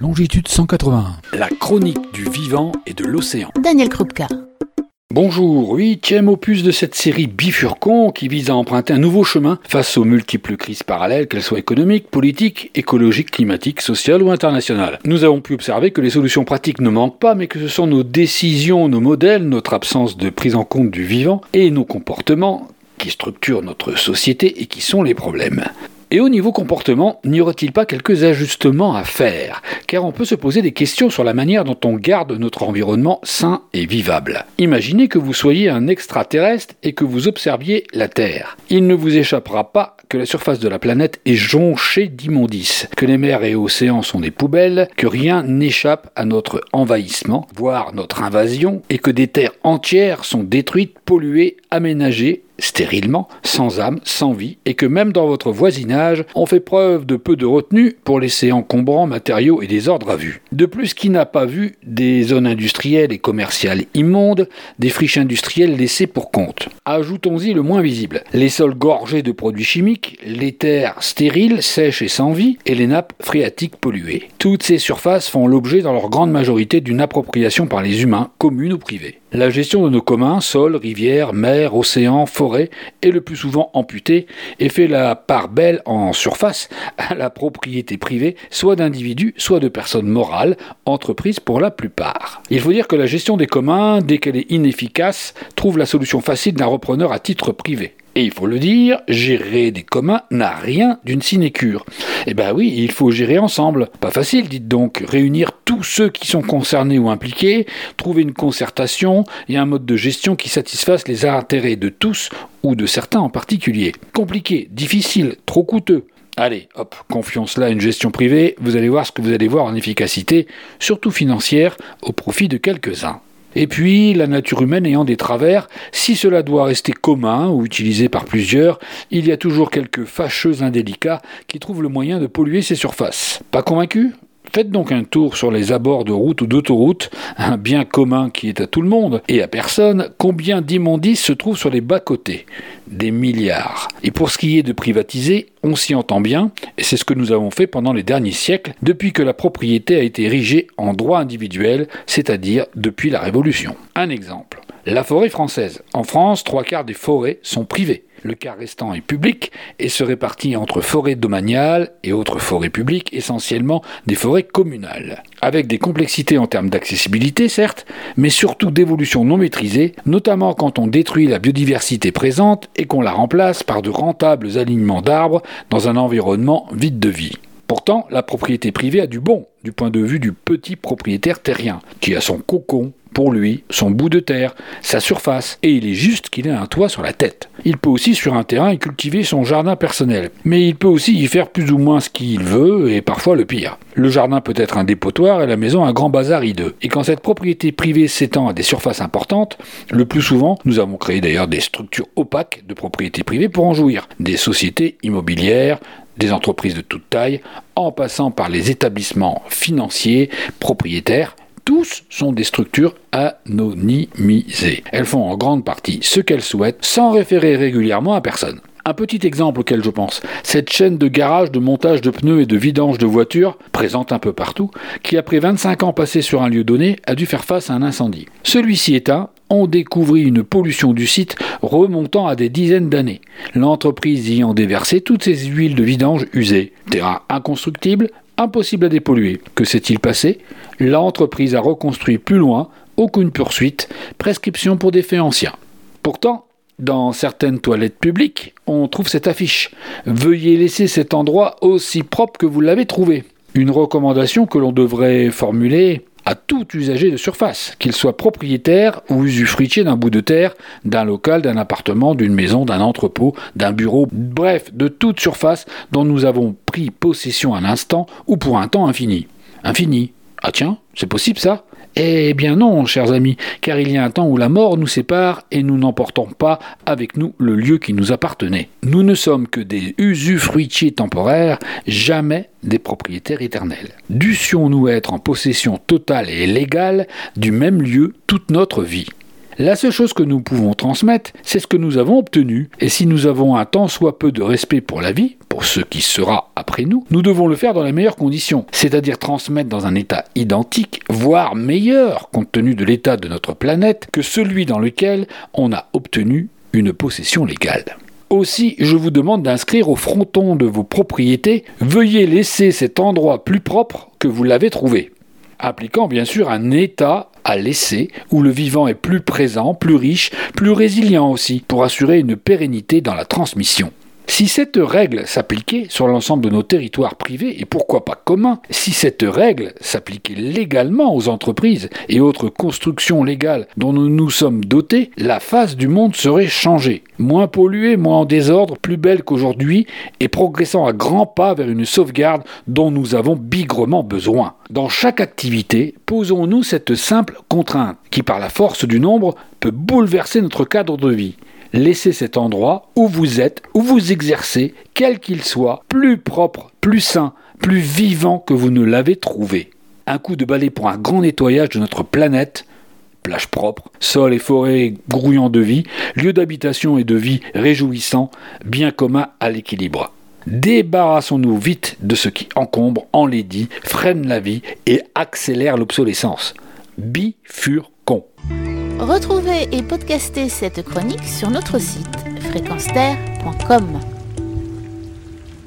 longitude 181. La chronique du vivant et de l'océan. Daniel Krupka. Bonjour, huitième opus de cette série Bifurcon qui vise à emprunter un nouveau chemin face aux multiples crises parallèles, qu'elles soient économiques, politiques, écologiques, climatiques, sociales ou internationales. Nous avons pu observer que les solutions pratiques ne manquent pas, mais que ce sont nos décisions, nos modèles, notre absence de prise en compte du vivant et nos comportements qui structurent notre société et qui sont les problèmes. Et au niveau comportement, n'y aurait-il pas quelques ajustements à faire? Car on peut se poser des questions sur la manière dont on garde notre environnement sain et vivable. Imaginez que vous soyez un extraterrestre et que vous observiez la Terre. Il ne vous échappera pas que la surface de la planète est jonchée d'immondices, que les mers et océans sont des poubelles, que rien n'échappe à notre envahissement, voire notre invasion, et que des terres entières sont détruites, polluées, aménagées stérilement, sans âme, sans vie, et que même dans votre voisinage, on fait preuve de peu de retenue pour laisser encombrants matériaux et désordres à vue. De plus, qui n'a pas vu des zones industrielles et commerciales immondes, des friches industrielles laissées pour compte? Ajoutons-y le moins visible. Les sols gorgés de produits chimiques, les terres stériles, sèches et sans vie, et les nappes phréatiques polluées. Toutes ces surfaces font l'objet dans leur grande majorité d'une appropriation par les humains, commune ou privée. La gestion de nos communs, sols, rivières, mers, océans, forêts, est le plus souvent amputée et fait la part belle en surface à la propriété privée, soit d'individus, soit de personnes morales, entreprises pour la plupart. Il faut dire que la gestion des communs, dès qu'elle est inefficace, trouve la solution facile d'un repreneur à titre privé. Et il faut le dire, gérer des communs n'a rien d'une sinécure. Eh ben oui, il faut gérer ensemble. Pas facile, dites donc. Réunir tous ceux qui sont concernés ou impliqués, trouver une concertation et un mode de gestion qui satisfasse les intérêts de tous ou de certains en particulier. Compliqué, difficile, trop coûteux. Allez, hop, confions cela à une gestion privée, vous allez voir ce que vous allez voir en efficacité, surtout financière, au profit de quelques-uns. Et puis, la nature humaine ayant des travers, si cela doit rester commun ou utilisé par plusieurs, il y a toujours quelques fâcheux indélicats qui trouvent le moyen de polluer ces surfaces. Pas convaincu? Faites donc un tour sur les abords de route ou d'autoroute, un bien commun qui est à tout le monde et à personne. Combien d'immondices se trouvent sur les bas-côtés? Des milliards. Et pour ce qui est de privatiser, on s'y entend bien, et c'est ce que nous avons fait pendant les derniers siècles, depuis que la propriété a été érigée en droit individuel, c'est-à-dire depuis la Révolution. Un exemple. La forêt française. En France, trois quarts des forêts sont privées. Le quart restant est public et se répartit entre forêts domaniales et autres forêts publiques, essentiellement des forêts communales. Avec des complexités en termes d'accessibilité, certes, mais surtout d'évolution non maîtrisée, notamment quand on détruit la biodiversité présente et qu'on la remplace par de rentables alignements d'arbres dans un environnement vide de vie. Pourtant, la propriété privée a du bon, du point de vue du petit propriétaire terrien, qui a son cocon, pour lui, son bout de terre, sa surface, et il est juste qu'il ait un toit sur la tête. Il peut aussi sur un terrain cultiver son jardin personnel, mais il peut aussi y faire plus ou moins ce qu'il veut, et parfois le pire. Le jardin peut être un dépotoir et la maison un grand bazar hideux. Et quand cette propriété privée s'étend à des surfaces importantes, le plus souvent, nous avons créé d'ailleurs des structures opaques de propriété privée pour en jouir. Des sociétés immobilières, des entreprises de toute taille, en passant par les établissements financiers, propriétaires, tous sont des structures anonymisées. Elles font en grande partie ce qu'elles souhaitent sans référer régulièrement à personne. Un petit exemple auquel je pense, cette chaîne de garage, de montage de pneus et de vidange de voitures, présente un peu partout, qui après 25 ans passés sur un lieu donné, a dû faire face à un incendie. Celui-ci éteint, on découvrit une pollution du site remontant à des dizaines d'années, l'entreprise ayant déversé toutes ces huiles de vidange usées. Terrain inconstructible, impossible à dépolluer. Que s'est-il passé? L'entreprise a reconstruit plus loin, aucune poursuite, prescription pour des faits anciens. Pourtant, dans certaines toilettes publiques, on trouve cette affiche. Veuillez laisser cet endroit aussi propre que vous l'avez trouvé. Une recommandation que l'on devrait formuler à tout usager de surface, qu'il soit propriétaire ou usufruitier d'un bout de terre, d'un local, d'un appartement, d'une maison, d'un entrepôt, d'un bureau, bref, de toute surface dont nous avons pris possession un instant ou pour un temps infini. Infini. Ah tiens, c'est possible ça? Eh bien non, chers amis, car il y a un temps où la mort nous sépare et nous n'emportons pas avec nous le lieu qui nous appartenait. Nous ne sommes que des usufruitiers temporaires, jamais des propriétaires éternels. Dussions-nous être en possession totale et légale du même lieu toute notre vie La seule chose que nous pouvons transmettre, c'est ce que nous avons obtenu, et si nous avons un tant soit peu de respect pour la vie, ce qui sera après nous, nous devons le faire dans les meilleures conditions, c'est-à-dire transmettre dans un état identique, voire meilleur, compte tenu de l'état de notre planète, que celui dans lequel on a obtenu une possession légale. Aussi, je vous demande d'inscrire au fronton de vos propriétés Veuillez laisser cet endroit plus propre que vous l'avez trouvé. Appliquant bien sûr un état à laisser où le vivant est plus présent, plus riche, plus résilient aussi, pour assurer une pérennité dans la transmission. Si cette règle s'appliquait sur l'ensemble de nos territoires privés et pourquoi pas communs, si cette règle s'appliquait légalement aux entreprises et autres constructions légales dont nous nous sommes dotés, la face du monde serait changée. Moins polluée, moins en désordre, plus belle qu'aujourd'hui et progressant à grands pas vers une sauvegarde dont nous avons bigrement besoin. Dans chaque activité, posons-nous cette simple contrainte qui, par la force du nombre, peut bouleverser notre cadre de vie laissez cet endroit où vous êtes, où vous exercez, quel qu'il soit, plus propre, plus sain, plus vivant que vous ne l'avez trouvé. Un coup de balai pour un grand nettoyage de notre planète, plage propre, sol et forêt grouillant de vie, lieu d'habitation et de vie réjouissant, bien commun à l'équilibre. Débarrassons-nous vite de ce qui encombre, enlaidit, freine la vie et accélère l'obsolescence. Bifurcon. Retrouvez et podcastez cette chronique sur notre site fréquence